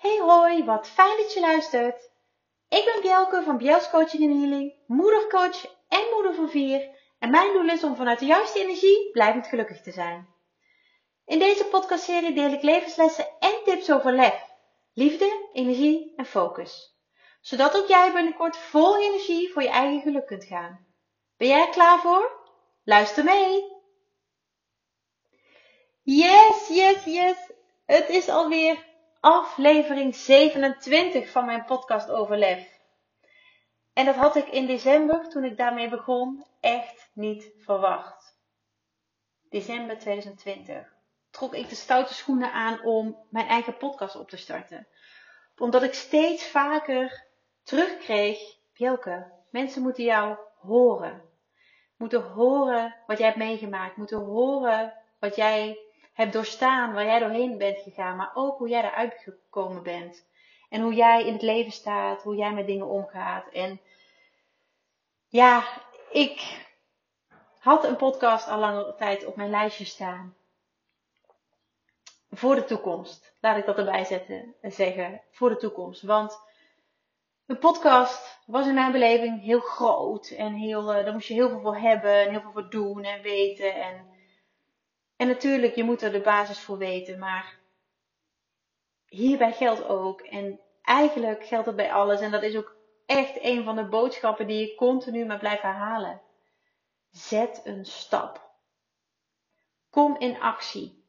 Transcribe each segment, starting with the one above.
Hey hoi, wat fijn dat je luistert. Ik ben Bjelke van Bjels Coaching en Healing, moedercoach en moeder van vier. En mijn doel is om vanuit de juiste energie blijvend gelukkig te zijn. In deze podcastserie deel ik levenslessen en tips over lef, liefde, energie en focus. Zodat ook jij binnenkort vol energie voor je eigen geluk kunt gaan. Ben jij er klaar voor? Luister mee! Yes, yes, yes! Het is alweer aflevering 27 van mijn podcast Overlef. En dat had ik in december, toen ik daarmee begon, echt niet verwacht. December 2020 trok ik de stoute schoenen aan om mijn eigen podcast op te starten. Omdat ik steeds vaker terugkreeg, Bjelke, mensen moeten jou horen. Moeten horen wat jij hebt meegemaakt. Moeten horen wat jij hebt doorstaan, waar jij doorheen bent gegaan, maar ook hoe jij eruit gekomen bent. En hoe jij in het leven staat, hoe jij met dingen omgaat. En ja, ik had een podcast al lange tijd op mijn lijstje staan. Voor de toekomst. Laat ik dat erbij zetten en zeggen. Voor de toekomst. Want een podcast was in mijn beleving heel groot. En heel, uh, daar moest je heel veel voor hebben. En heel veel voor doen en weten. En en natuurlijk, je moet er de basis voor weten, maar hierbij geldt ook, en eigenlijk geldt het bij alles, en dat is ook echt een van de boodschappen die ik continu maar blijf herhalen. Zet een stap. Kom in actie.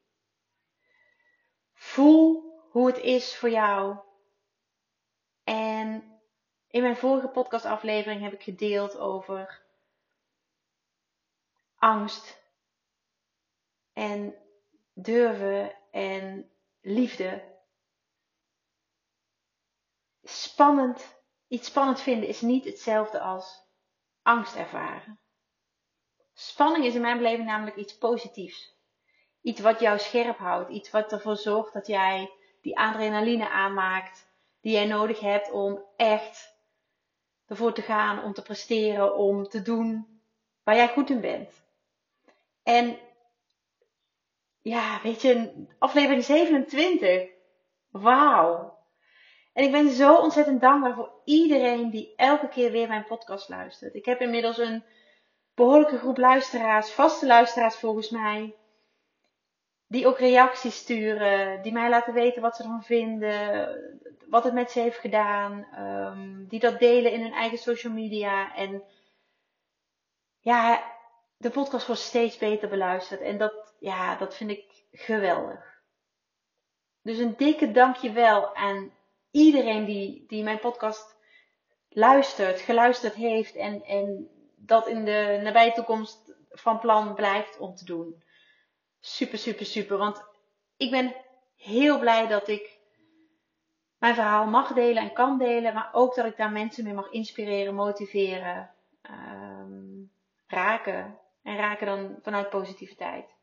Voel hoe het is voor jou. En in mijn vorige podcastaflevering heb ik gedeeld over angst en durven en liefde. Spannend, iets spannend vinden is niet hetzelfde als angst ervaren. Spanning is in mijn beleving namelijk iets positiefs. Iets wat jou scherp houdt. Iets wat ervoor zorgt dat jij die adrenaline aanmaakt die jij nodig hebt om echt ervoor te gaan, om te presteren, om te doen waar jij goed in bent. En ja, weet je, aflevering 27. Wauw. En ik ben zo ontzettend dankbaar voor iedereen die elke keer weer mijn podcast luistert. Ik heb inmiddels een behoorlijke groep luisteraars, vaste luisteraars volgens mij, die ook reacties sturen, die mij laten weten wat ze ervan vinden, wat het met ze heeft gedaan, um, die dat delen in hun eigen social media. En ja, de podcast wordt steeds beter beluisterd. En dat, ja, dat vind ik geweldig. Dus een dikke dankjewel aan iedereen die, die mijn podcast luistert, geluisterd heeft en, en dat in de nabije toekomst van plan blijft om te doen. Super, super, super. Want ik ben heel blij dat ik mijn verhaal mag delen en kan delen, maar ook dat ik daar mensen mee mag inspireren, motiveren, um, raken. En raken dan vanuit positiviteit.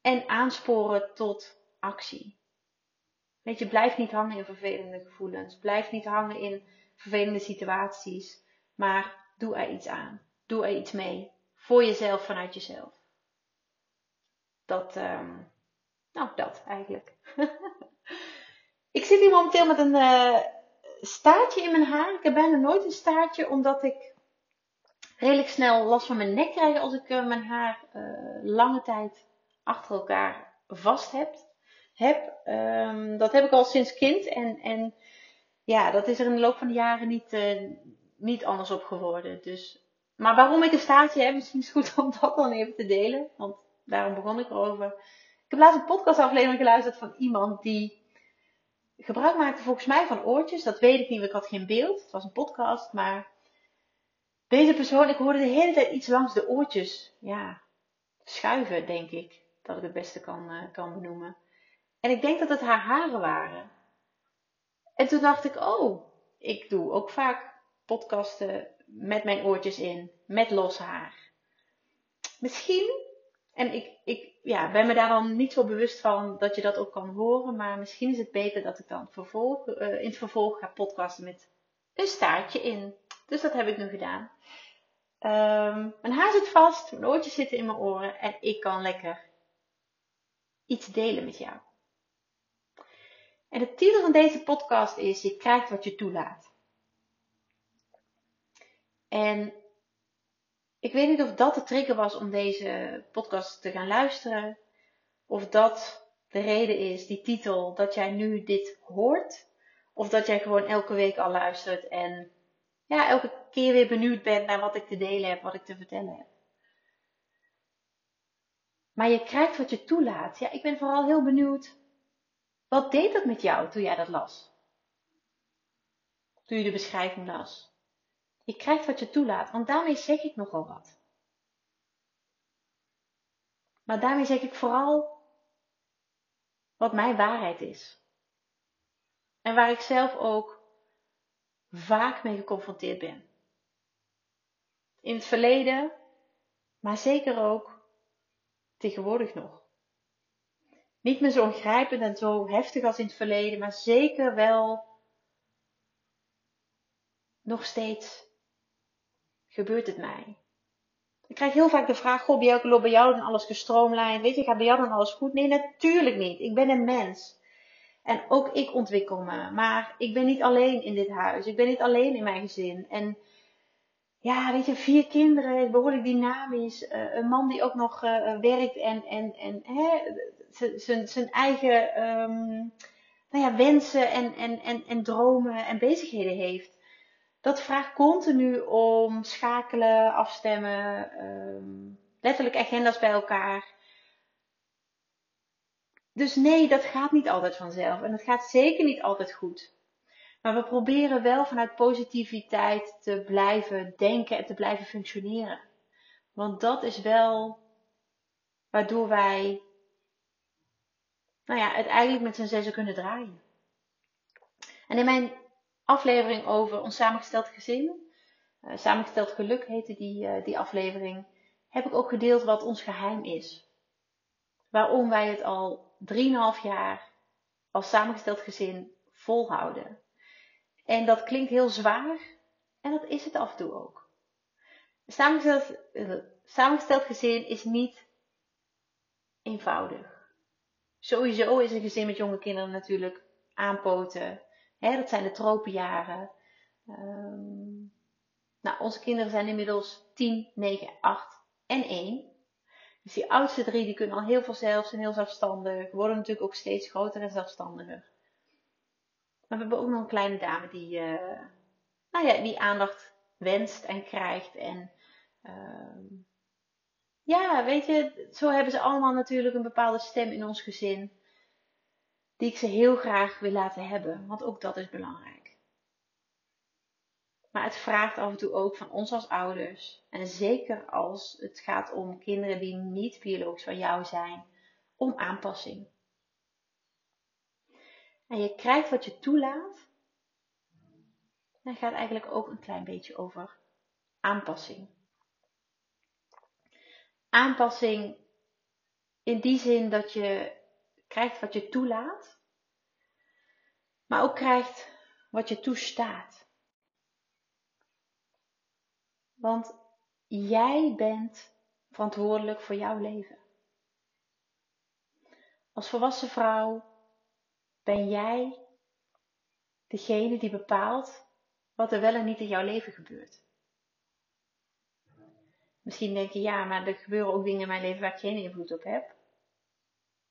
En aansporen tot actie. Weet je, blijf niet hangen in vervelende gevoelens. Blijf niet hangen in vervelende situaties. Maar doe er iets aan. Doe er iets mee. Voor jezelf, vanuit jezelf. Dat, um, nou, dat eigenlijk. ik zit hier momenteel met een uh, staartje in mijn haar. Ik heb bijna nooit een staartje, omdat ik redelijk snel last van mijn nek krijgen als ik uh, mijn haar uh, lange tijd achter elkaar vast heb. heb. Um, dat heb ik al sinds kind en, en ja, dat is er in de loop van de jaren niet, uh, niet anders op geworden. Dus, maar waarom ik een staartje heb, misschien is het goed om dat dan even te delen, want daarom begon ik erover. Ik heb laatst een podcastaflevering geluisterd van iemand die gebruik maakte volgens mij van oortjes. Dat weet ik niet, ik had geen beeld. Het was een podcast, maar deze persoon, ik hoorde de hele tijd iets langs de oortjes. Ja, schuiven, denk ik. Dat ik het beste kan, uh, kan benoemen. En ik denk dat het haar haren waren. En toen dacht ik, oh, ik doe ook vaak podcasten met mijn oortjes in, met los haar. Misschien, en ik, ik ja, ben me daar dan niet zo bewust van dat je dat ook kan horen, maar misschien is het beter dat ik dan vervolg, uh, in het vervolg ga podcasten met een staartje in. Dus dat heb ik nu gedaan. Um, mijn haar zit vast, mijn oortjes zitten in mijn oren en ik kan lekker iets delen met jou. En de titel van deze podcast is Je krijgt wat je toelaat. En ik weet niet of dat de trigger was om deze podcast te gaan luisteren. Of dat de reden is, die titel, dat jij nu dit hoort. Of dat jij gewoon elke week al luistert en ja, elke keer weer benieuwd bent naar wat ik te delen heb, wat ik te vertellen heb. Maar je krijgt wat je toelaat. Ja, ik ben vooral heel benieuwd. Wat deed dat met jou toen jij dat las? Toen je de beschrijving las. Je krijgt wat je toelaat, want daarmee zeg ik nogal wat. Maar daarmee zeg ik vooral wat mijn waarheid is. En waar ik zelf ook vaak mee geconfronteerd ben. In het verleden, maar zeker ook tegenwoordig nog. Niet meer zo ongrijpend en zo heftig als in het verleden, maar zeker wel nog steeds gebeurt het mij. Ik krijg heel vaak de vraag, goh, jou, bij jou dan alles gestroomlijnd? Weet je, gaat bij jou dan alles goed? Nee, natuurlijk niet. Ik ben een mens. En ook ik ontwikkel me. Maar ik ben niet alleen in dit huis. Ik ben niet alleen in mijn gezin. En ja, weet je, vier kinderen, behoorlijk dynamisch. Uh, een man die ook nog uh, werkt en, en, en zijn eigen um, nou ja, wensen en, en, en, en dromen en bezigheden heeft dat vraagt continu om schakelen, afstemmen, um, letterlijk agenda's bij elkaar. Dus nee, dat gaat niet altijd vanzelf en dat gaat zeker niet altijd goed. Maar we proberen wel vanuit positiviteit te blijven denken en te blijven functioneren. Want dat is wel waardoor wij nou ja, het eigenlijk met z'n zessen kunnen draaien. En in mijn aflevering over ons samengesteld gezin. Uh, samengesteld geluk heette die, uh, die aflevering. Heb ik ook gedeeld wat ons geheim is. Waarom wij het al 3,5 jaar als samengesteld gezin volhouden. En dat klinkt heel zwaar. En dat is het af en toe ook. Samengesteld, uh, samengesteld gezin is niet eenvoudig. Sowieso is een gezin met jonge kinderen natuurlijk aanpoten, dat zijn de tropenjaren. Um, nou, onze kinderen zijn inmiddels 10, 9, 8 en 1. Dus die oudste drie die kunnen al heel veel zelf en heel zelfstandig. Worden natuurlijk ook steeds groter en zelfstandiger. Maar we hebben ook nog een kleine dame die, uh, nou ja, die aandacht wenst en krijgt. En uh, ja, weet je, zo hebben ze allemaal natuurlijk een bepaalde stem in ons gezin die ik ze heel graag wil laten hebben, want ook dat is belangrijk. Maar het vraagt af en toe ook van ons als ouders, en zeker als het gaat om kinderen die niet biologisch van jou zijn, om aanpassing. En je krijgt wat je toelaat, dan gaat eigenlijk ook een klein beetje over aanpassing. Aanpassing in die zin dat je krijgt wat je toelaat, maar ook krijgt wat je toestaat. Want jij bent verantwoordelijk voor jouw leven. Als volwassen vrouw ben jij degene die bepaalt wat er wel en niet in jouw leven gebeurt. Misschien denk je, ja, maar er gebeuren ook dingen in mijn leven waar ik geen invloed op heb.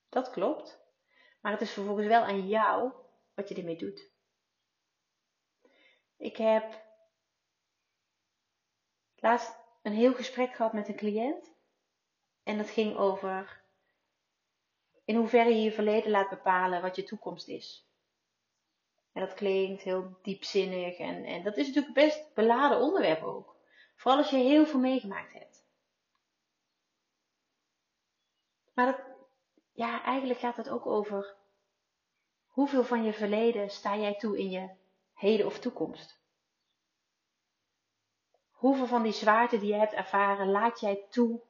Dat klopt. Maar het is vervolgens wel aan jou wat je ermee doet. Ik heb laatst een heel gesprek gehad met een cliënt. En dat ging over in hoeverre je je verleden laat bepalen wat je toekomst is. En dat klinkt heel diepzinnig en, en dat is natuurlijk best beladen onderwerp ook. Vooral als je heel veel meegemaakt hebt. Maar ja, eigenlijk gaat het ook over hoeveel van je verleden sta jij toe in je heden of toekomst. Hoeveel van die zwaarte die je hebt ervaren laat jij toe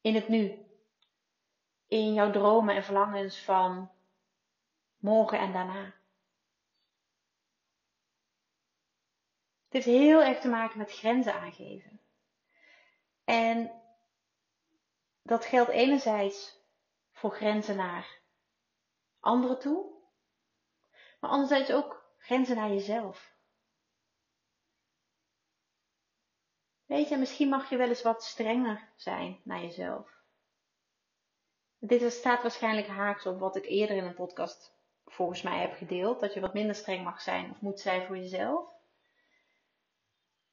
in het nu? In jouw dromen en verlangens van morgen en daarna. Het heeft heel erg te maken met grenzen aangeven. En dat geldt enerzijds voor grenzen naar anderen toe, Maar anderzijds ook grenzen naar jezelf. Weet je, misschien mag je wel eens wat strenger zijn naar jezelf. Dit staat waarschijnlijk haaks op wat ik eerder in een podcast volgens mij heb gedeeld. Dat je wat minder streng mag zijn of moet zijn voor jezelf.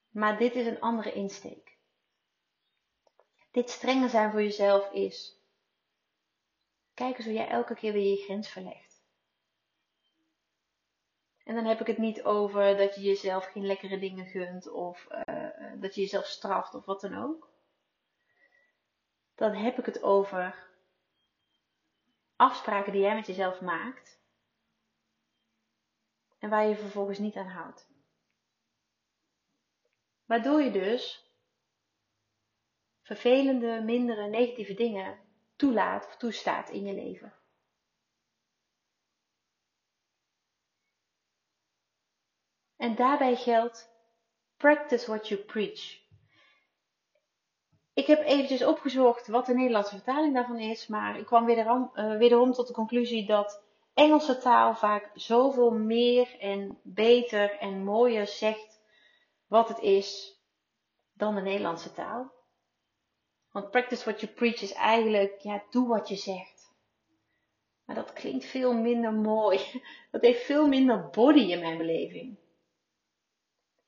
Maar dit is een andere insteek. Dit strenger zijn voor jezelf is. Kijk eens hoe jij elke keer weer je grens verlegt. En dan heb ik het niet over dat je jezelf geen lekkere dingen gunt of uh, dat je jezelf straft of wat dan ook. Dan heb ik het over afspraken die jij met jezelf maakt en waar je vervolgens niet aan houdt. Waardoor je dus vervelende, mindere, negatieve dingen toelaat of toestaat in je leven. En daarbij geldt practice what you preach. Ik heb eventjes opgezocht wat de Nederlandse vertaling daarvan is, maar ik kwam wederom, uh, tot de conclusie dat Engelse taal vaak zoveel meer en beter en mooier zegt wat het is dan de Nederlandse taal. Want practice what you preach is eigenlijk, ja, doe wat je zegt. Maar dat klinkt veel minder mooi. Dat heeft veel minder body in mijn beleving.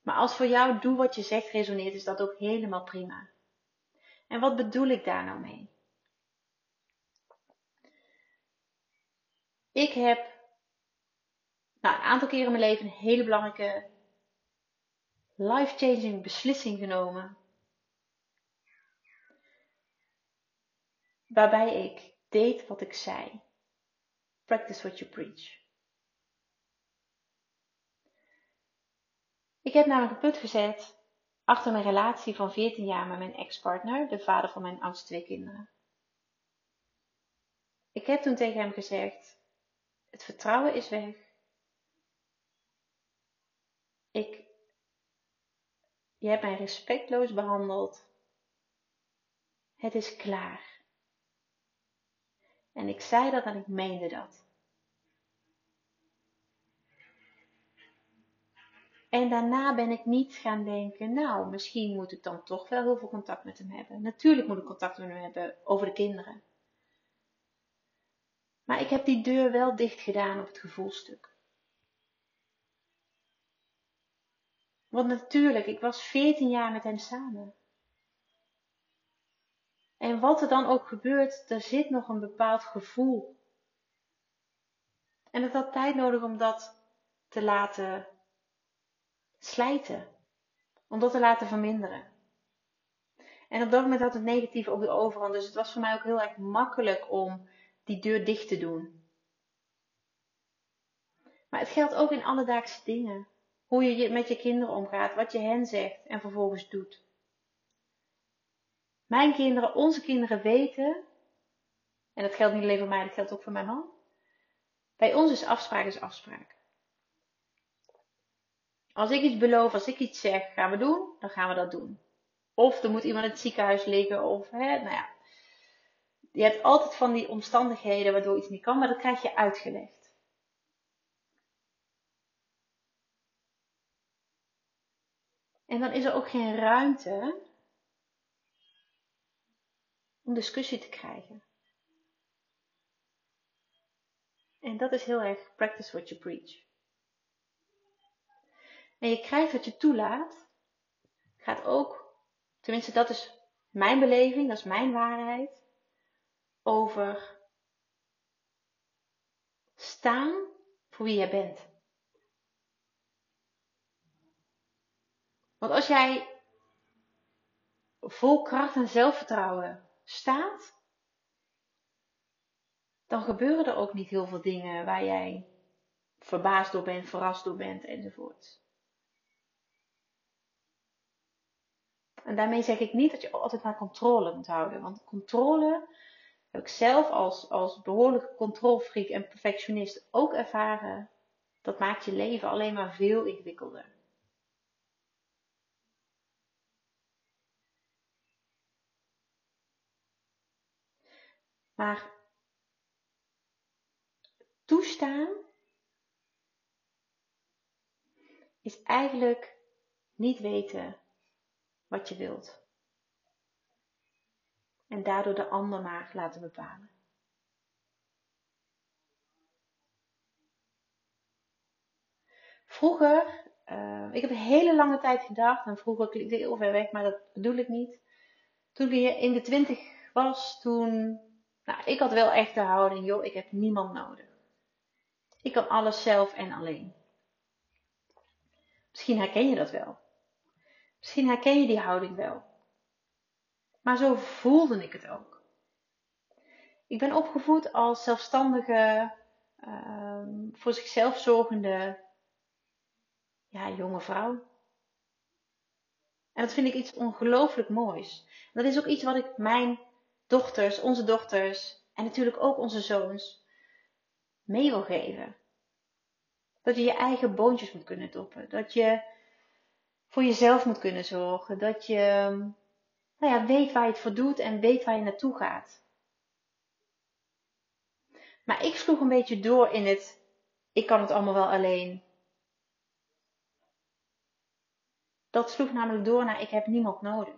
Maar als voor jou doe wat je zegt resoneert, is dat ook helemaal prima. En wat bedoel ik daar nou mee? Ik heb nou, een aantal keren in mijn leven een hele belangrijke life-changing beslissing genomen. Waarbij ik deed wat ik zei. Practice what you preach. Ik heb namelijk een punt gezet achter mijn relatie van 14 jaar met mijn ex-partner, de vader van mijn oudste twee kinderen. Ik heb toen tegen hem gezegd: Het vertrouwen is weg. Ik, je hebt mij respectloos behandeld. Het is klaar. En ik zei dat en ik meende dat. En daarna ben ik niet gaan denken, nou, misschien moet ik dan toch wel heel veel contact met hem hebben. Natuurlijk moet ik contact met hem hebben over de kinderen. Maar ik heb die deur wel dicht gedaan op het gevoelstuk. Want natuurlijk, ik was 14 jaar met hem samen. En wat er dan ook gebeurt, er zit nog een bepaald gevoel. En het had tijd nodig om dat te laten slijten. Om dat te laten verminderen. En op dat moment had het negatief ook de overhand. Dus het was voor mij ook heel erg makkelijk om die deur dicht te doen. Maar het geldt ook in alledaagse dingen. Hoe je met je kinderen omgaat, wat je hen zegt en vervolgens doet. Mijn kinderen, onze kinderen weten, en dat geldt niet alleen voor mij, dat geldt ook voor mijn man. Bij ons is afspraak is afspraak. Als ik iets beloof, als ik iets zeg, gaan we doen, dan gaan we dat doen. Of er moet iemand in het ziekenhuis liggen, of hè, nou ja. Je hebt altijd van die omstandigheden waardoor iets niet kan, maar dat krijg je uitgelegd. En dan is er ook geen ruimte om discussie te krijgen. En dat is heel erg practice what you preach en je krijgt wat je toelaat, gaat ook, tenminste dat is mijn beleving, dat is mijn waarheid, over staan voor wie jij bent. Want als jij vol kracht en zelfvertrouwen staat, dan gebeuren er ook niet heel veel dingen waar jij verbaasd door bent, verrast door bent enzovoort. En daarmee zeg ik niet dat je altijd maar controle moet houden. Want controle heb ik zelf als, als behoorlijke controlfreak en perfectionist ook ervaren. Dat maakt je leven alleen maar veel ingewikkelder. Maar toestaan is eigenlijk niet weten wat je wilt. En daardoor de ander maar laten bepalen. Vroeger, uh, ik heb een hele lange tijd gedacht, en vroeger klinkt het heel ver weg, maar dat bedoel ik niet. Toen ik in de twintig was, toen, nou, ik had wel echt de houding, joh, ik heb niemand nodig. Ik kan alles zelf en alleen. Misschien herken je dat wel. Misschien herken je die houding wel. Maar zo voelde ik het ook. Ik ben opgevoed als zelfstandige, uh, voor zichzelf zorgende ja, jonge vrouw. En dat vind ik iets ongelooflijk moois. dat is ook iets wat ik mijn dochters, onze dochters en natuurlijk ook onze zoons mee wil geven. Dat je je eigen boontjes moet kunnen doppen. Dat je voor jezelf moet kunnen zorgen. Dat je nou ja, weet waar je het voor doet en weet waar je naartoe gaat. Maar ik sloeg een beetje door in het, ik kan het allemaal wel alleen. Dat sloeg namelijk door naar, ik heb niemand nodig.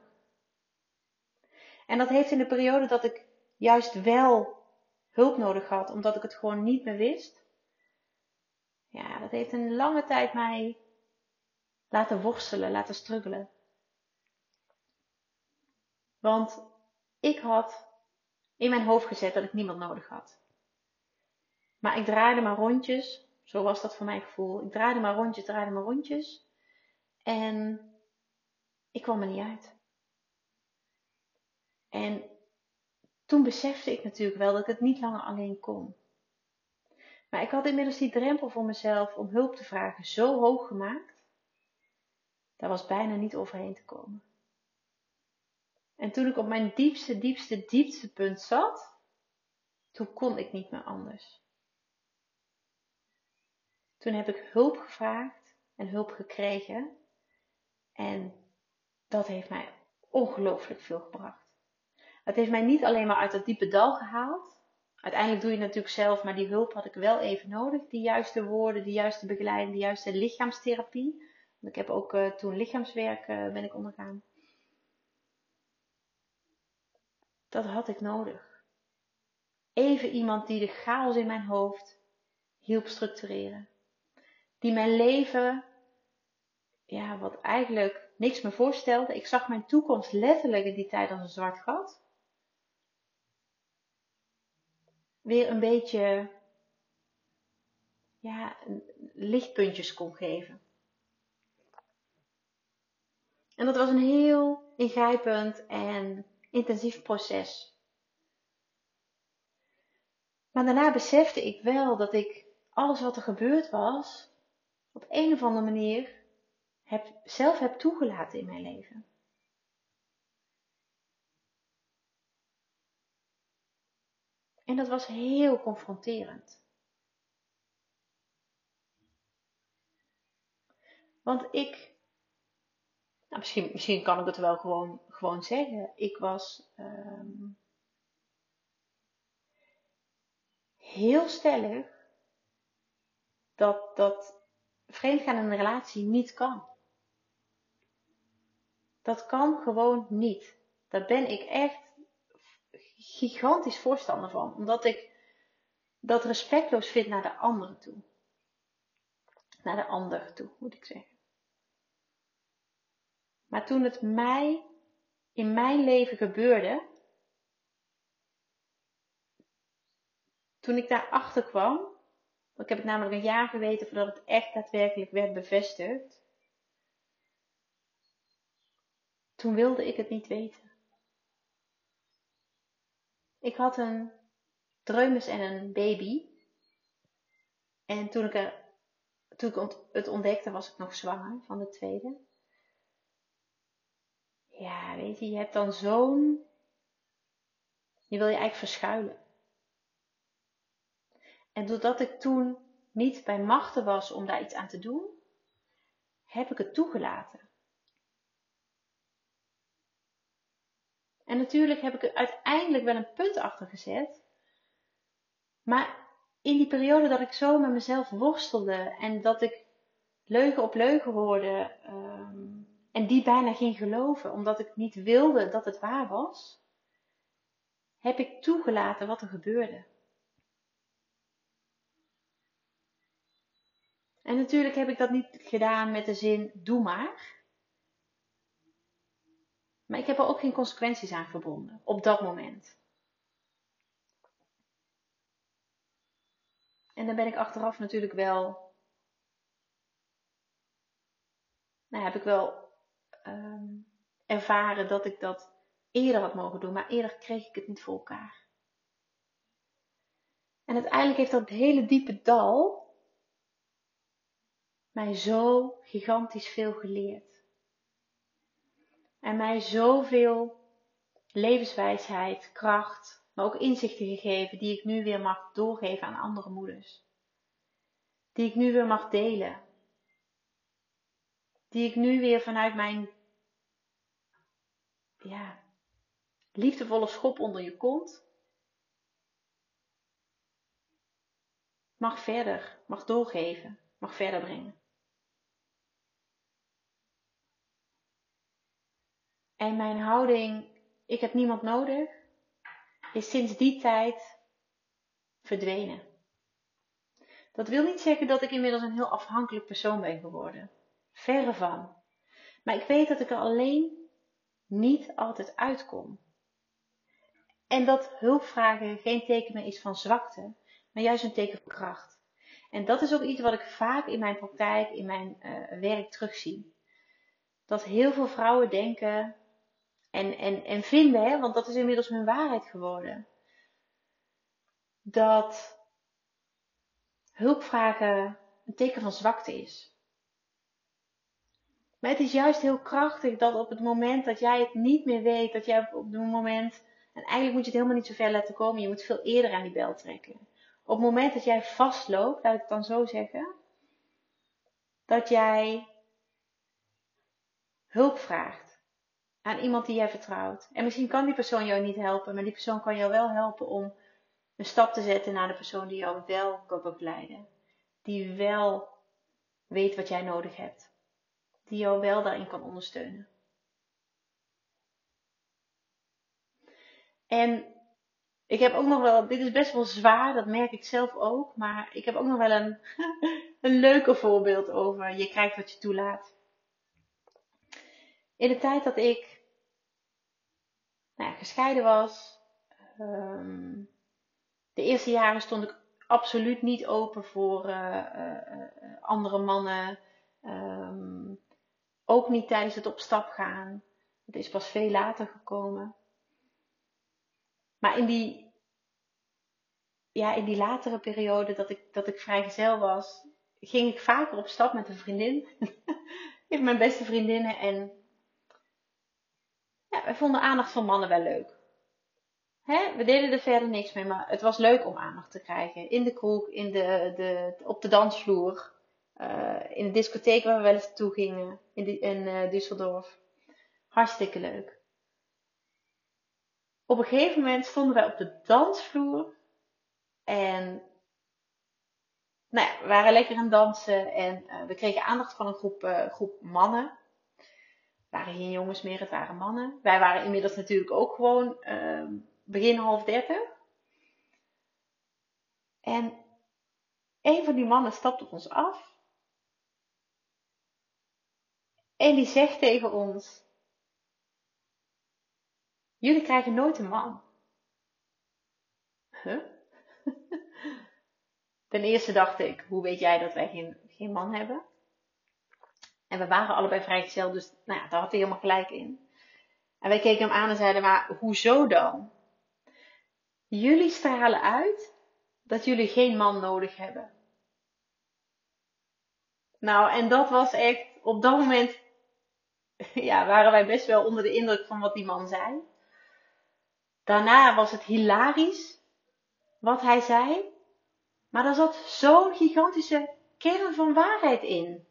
En dat heeft in de periode dat ik juist wel hulp nodig had, omdat ik het gewoon niet meer wist. Ja, dat heeft een lange tijd mij laten worstelen, laten struggelen. Want ik had in mijn hoofd gezet dat ik niemand nodig had. Maar ik draaide maar rondjes, zo was dat voor mijn gevoel. Ik draaide maar rondjes, draaide maar rondjes. En ik kwam er niet uit. En toen besefte ik natuurlijk wel dat ik het niet langer alleen kon. Maar ik had inmiddels die drempel voor mezelf om hulp te vragen zo hoog gemaakt, daar was bijna niet overheen te komen. En toen ik op mijn diepste, diepste, diepste punt zat, toen kon ik niet meer anders. Toen heb ik hulp gevraagd en hulp gekregen. En dat heeft mij ongelooflijk veel gebracht. Het heeft mij niet alleen maar uit dat diepe dal gehaald. Uiteindelijk doe je het natuurlijk zelf, maar die hulp had ik wel even nodig. Die juiste woorden, die juiste begeleiding, die juiste lichaamstherapie. Ik heb ook uh, toen lichaamswerk uh, ben ik ondergaan. Dat had ik nodig. Even iemand die de chaos in mijn hoofd hielp structureren. Die mijn leven, ja, wat eigenlijk niks me voorstelde. Ik zag mijn toekomst letterlijk in die tijd als een zwart gat. Weer een beetje, ja, lichtpuntjes kon geven. En dat was een heel ingrijpend en intensief proces. Maar daarna besefte ik wel dat ik alles wat er gebeurd was, op een of andere manier heb, zelf heb toegelaten in mijn leven. En dat was heel confronterend. Want ik, nou misschien, misschien kan ik het wel gewoon, gewoon zeggen, ik was um, heel stellig dat, dat vreemdgaan in een relatie niet kan. Dat kan gewoon niet. Daar ben ik echt gigantisch voorstander van. Omdat ik dat respectloos vind naar de anderen toe. Naar de ander toe, moet ik zeggen. Maar toen het mij in mijn leven gebeurde, toen ik daarachter kwam, ik heb het namelijk een jaar geweten voordat het echt daadwerkelijk werd bevestigd, toen wilde ik het niet weten. Ik had een dreumes en een baby. En toen ik, toen ik het ontdekte, was ik nog zwanger van de tweede. Ja, weet je, je hebt dan zo'n. Je wil je eigenlijk verschuilen. En doordat ik toen niet bij machten was om daar iets aan te doen, heb ik het toegelaten. En natuurlijk heb ik er uiteindelijk wel een punt achter gezet. Maar in die periode dat ik zo met mezelf worstelde en dat ik leugen op leugen hoorde ehm, en die bijna ging geloven, omdat ik niet wilde dat het waar was, heb ik toegelaten wat er gebeurde. En natuurlijk heb ik dat niet gedaan met de zin: doe maar. Maar ik heb er ook geen consequenties aan verbonden op dat moment. En dan ben ik achteraf natuurlijk wel. Nou, heb ik wel ehm, ervaren dat ik dat eerder had mogen doen, maar eerder kreeg ik het niet voor elkaar. En uiteindelijk heeft dat hele diepe dal mij zo gigantisch veel geleerd. En mij zoveel levenswijsheid, kracht, maar ook inzichten gegeven die ik nu weer mag doorgeven aan andere moeders. Die ik nu weer mag delen. Die ik nu weer vanuit mijn ja, liefdevolle schop onder je kont mag verder, mag doorgeven, mag verder brengen. En mijn houding, ik heb niemand nodig, is sinds die tijd verdwenen. Dat wil niet zeggen dat ik inmiddels een heel afhankelijk persoon ben geworden. Verre van. Maar ik weet dat ik er alleen niet altijd uitkom. En dat hulpvragen geen teken meer is van zwakte, maar juist een teken van kracht. En dat is ook iets wat ik vaak in mijn praktijk, in mijn uh, werk terugzie. Dat heel veel vrouwen denken, en, en, en vinden, hè, want dat is inmiddels hun waarheid geworden. Dat hulpvragen een teken van zwakte is. Maar het is juist heel krachtig dat op het moment dat jij het niet meer weet, dat jij op het moment, en eigenlijk moet je het helemaal niet zo ver laten komen, je moet veel eerder aan die bel trekken. Op het moment dat jij vastloopt, laat ik het dan zo zeggen, dat jij hulp vraagt aan iemand die jij vertrouwt. En misschien kan die persoon jou niet helpen, maar die persoon kan jou wel helpen om een stap te zetten naar de persoon die jou wel kan begeleiden. Die wel weet wat jij nodig hebt. Die jou wel daarin kan ondersteunen. En ik heb ook nog wel, dit is best wel zwaar, dat merk ik zelf ook, maar ik heb ook nog wel een, een leuker voorbeeld over je krijgt wat je toelaat. In de tijd dat ik nou, gescheiden was, um, de eerste jaren stond ik absoluut niet open voor uh, uh, andere mannen. Um, ook niet tijdens het op stap gaan. Het is pas veel later gekomen. Maar in die, ja, in die latere periode dat ik, dat ik vrijgezel was, ging ik vaker op stap met een vriendin. met mijn beste vriendinnen. En ja, wij vonden aandacht van mannen wel leuk. Hè? We deden er verder niks mee, maar het was leuk om aandacht te krijgen. In de kroeg, in de, de, op de dansvloer, uh, in de discotheek waar we wel eens naartoe gingen, in, in uh, Düsseldorf. Hartstikke leuk. Op een gegeven moment stonden wij op de dansvloer en nou ja, we waren lekker aan het dansen en uh, we kregen aandacht van een groep, groep mannen waren geen jongens meer, het waren mannen. Wij waren inmiddels natuurlijk ook gewoon uh, begin half dertig. En een van die mannen stapt op ons af. En die zegt tegen ons: Jullie krijgen nooit een man. Huh? Ten eerste dacht ik: Hoe weet jij dat wij geen, geen man hebben? En we waren allebei vrijgezel, dus nou ja, daar had hij helemaal gelijk in. En wij keken hem aan en zeiden, maar hoezo dan? Jullie stralen uit dat jullie geen man nodig hebben. Nou, en dat was echt, op dat moment, ja, waren wij best wel onder de indruk van wat die man zei. Daarna was het hilarisch wat hij zei. Maar er zat zo'n gigantische kern van waarheid in.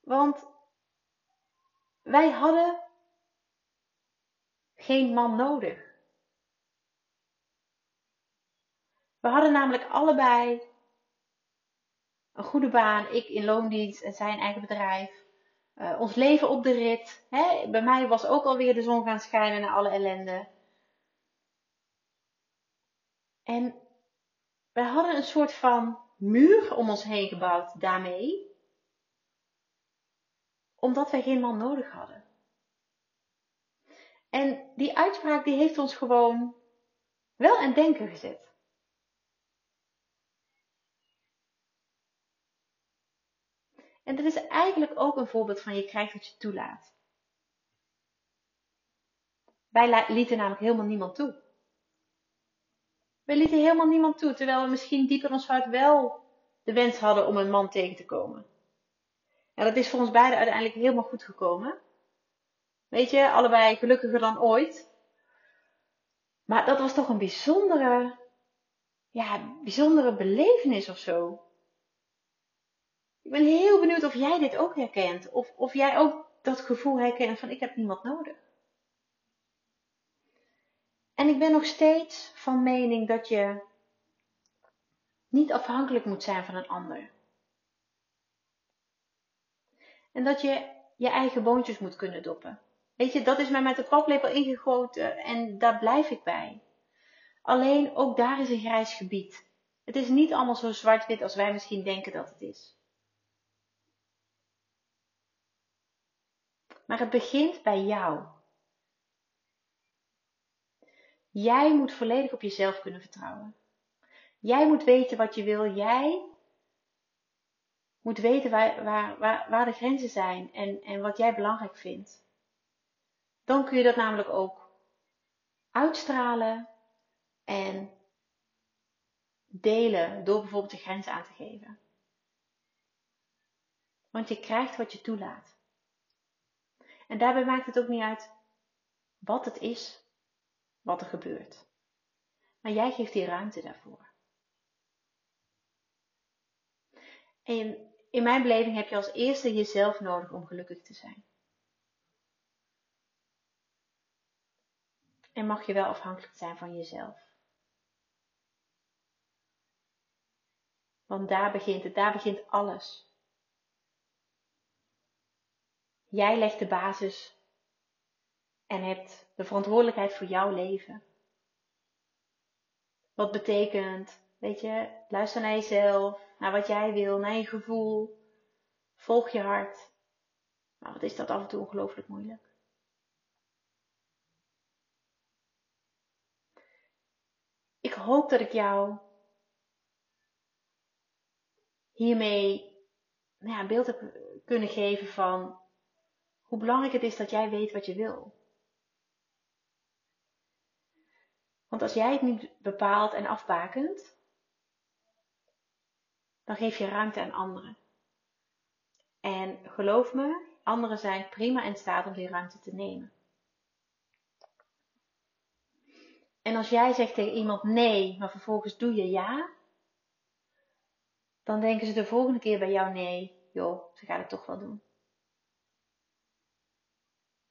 Want wij hadden geen man nodig. We hadden namelijk allebei een goede baan, ik in loondienst en zijn eigen bedrijf. Uh, ons leven op de rit. Hè? Bij mij was ook alweer de zon gaan schijnen na alle ellende. En wij hadden een soort van muur om ons heen gebouwd daarmee. Omdat wij geen man nodig hadden. En die uitspraak die heeft ons gewoon wel aan denken gezet. En dat is eigenlijk ook een voorbeeld van je krijgt wat je toelaat. Wij lieten namelijk helemaal niemand toe. We lieten helemaal niemand toe, terwijl we misschien dieper in ons hart wel de wens hadden om een man tegen te komen. En dat is voor ons beiden uiteindelijk helemaal goed gekomen. Weet je, allebei gelukkiger dan ooit. Maar dat was toch een bijzondere, ja, bijzondere belevenis of zo. Ik ben heel benieuwd of jij dit ook herkent. Of, of jij ook dat gevoel herkent van ik heb niemand nodig. En ik ben nog steeds van mening dat je niet afhankelijk moet zijn van een ander. En dat je je eigen boontjes moet kunnen doppen. Weet je, dat is mij met de paplepel ingegoten en daar blijf ik bij. Alleen ook daar is een grijs gebied. Het is niet allemaal zo zwart-wit als wij misschien denken dat het is. Maar het begint bij jou. Jij moet volledig op jezelf kunnen vertrouwen. Jij moet weten wat je wil. Jij moet weten waar, waar, waar, de grenzen zijn en, en wat jij belangrijk vindt. Dan kun je dat namelijk ook uitstralen en delen door bijvoorbeeld de grenzen aan te geven. Want je krijgt wat je toelaat. En daarbij maakt het ook niet uit wat het is wat er gebeurt. Maar jij geeft die ruimte daarvoor. En in mijn beleving heb je als eerste jezelf nodig om gelukkig te zijn. En mag je wel afhankelijk zijn van jezelf. Want daar begint het, daar begint alles. Jij legt de basis en hebt de verantwoordelijkheid voor jouw leven. Wat betekent, weet je, luister naar jezelf, naar wat jij wil, naar je gevoel. Volg je hart. Maar wat is dat af en toe ongelooflijk moeilijk. Ik hoop dat ik jou hiermee nou een beeld heb kunnen geven van hoe belangrijk het is dat jij weet wat je wil. Want als jij het niet bepaalt en afbakent, dan geef je ruimte aan anderen. En geloof me, anderen zijn prima in staat om die ruimte te nemen. En als jij zegt tegen iemand nee, maar vervolgens doe je ja, dan denken ze de volgende keer bij jou nee, joh, ze gaat het toch wel doen.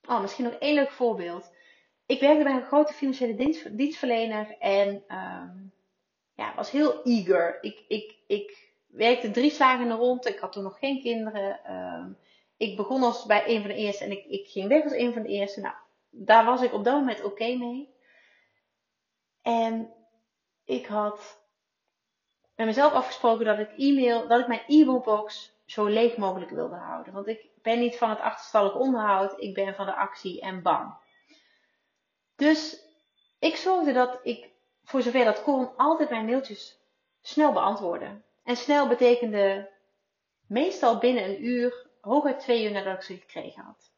Oh, misschien nog één leuk voorbeeld. Ik werkte bij een grote financiële dienst, dienstverlener en um, ja, was heel eager. Ik, ik, ik werkte drie slagen rond. Ik had toen nog geen kinderen. Um, ik begon als bij een van de eerste en ik, ik ging weg als een van de eerste. Nou, daar was ik op dat moment oké mee. En ik had met mezelf afgesproken dat ik e-mail, dat ik mijn e-mailbox zo leeg mogelijk wilde houden. Want ik ben niet van het achterstallig onderhoud, ik ben van de actie en bam. Dus ik zorgde dat ik, voor zover dat kon, altijd mijn mailtjes snel beantwoordde. En snel betekende meestal binnen een uur, hooguit twee uur nadat ik ze gekregen had.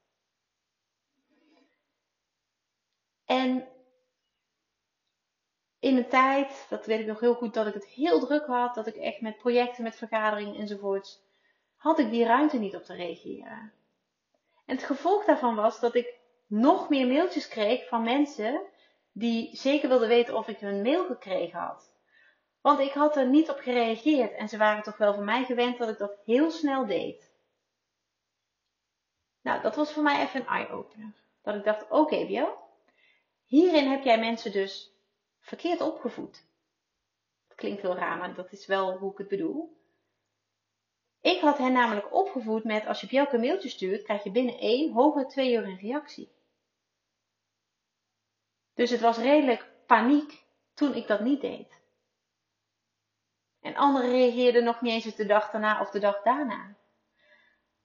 En in een tijd, dat weet ik nog heel goed, dat ik het heel druk had, dat ik echt met projecten, met vergaderingen enzovoorts, had ik die ruimte niet op te reageren. En het gevolg daarvan was dat ik nog meer mailtjes kreeg van mensen die zeker wilden weten of ik hun mail gekregen had. Want ik had er niet op gereageerd en ze waren toch wel van mij gewend dat ik dat heel snel deed. Nou, dat was voor mij even een eye-opener. Dat ik dacht, oké okay, hierin heb jij mensen dus verkeerd opgevoed. Het klinkt heel raar, maar dat is wel hoe ik het bedoel. Ik had hen namelijk opgevoed met als je Bjelke een mailtje stuurt, krijg je binnen één, hooguit twee uur een reactie. Dus het was redelijk paniek toen ik dat niet deed. En anderen reageerden nog niet eens de dag daarna of de dag daarna.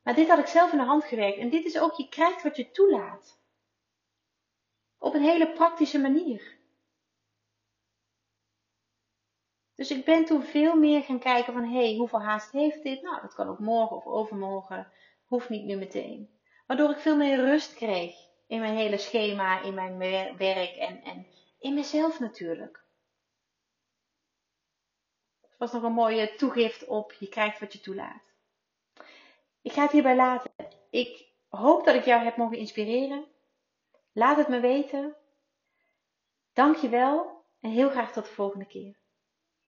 Maar dit had ik zelf in de hand gewerkt. En dit is ook, je krijgt wat je toelaat. Op een hele praktische manier. Dus ik ben toen veel meer gaan kijken van, hé, hey, hoeveel haast heeft dit? Nou, dat kan ook morgen of overmorgen. Hoeft niet nu meteen. Waardoor ik veel meer rust kreeg in mijn hele schema, in mijn werk en, en in mezelf natuurlijk. Het was nog een mooie toegift op, je krijgt wat je toelaat. Ik ga het hierbij laten. Ik hoop dat ik jou heb mogen inspireren. Laat het me weten. Dank je wel en heel graag tot de volgende keer.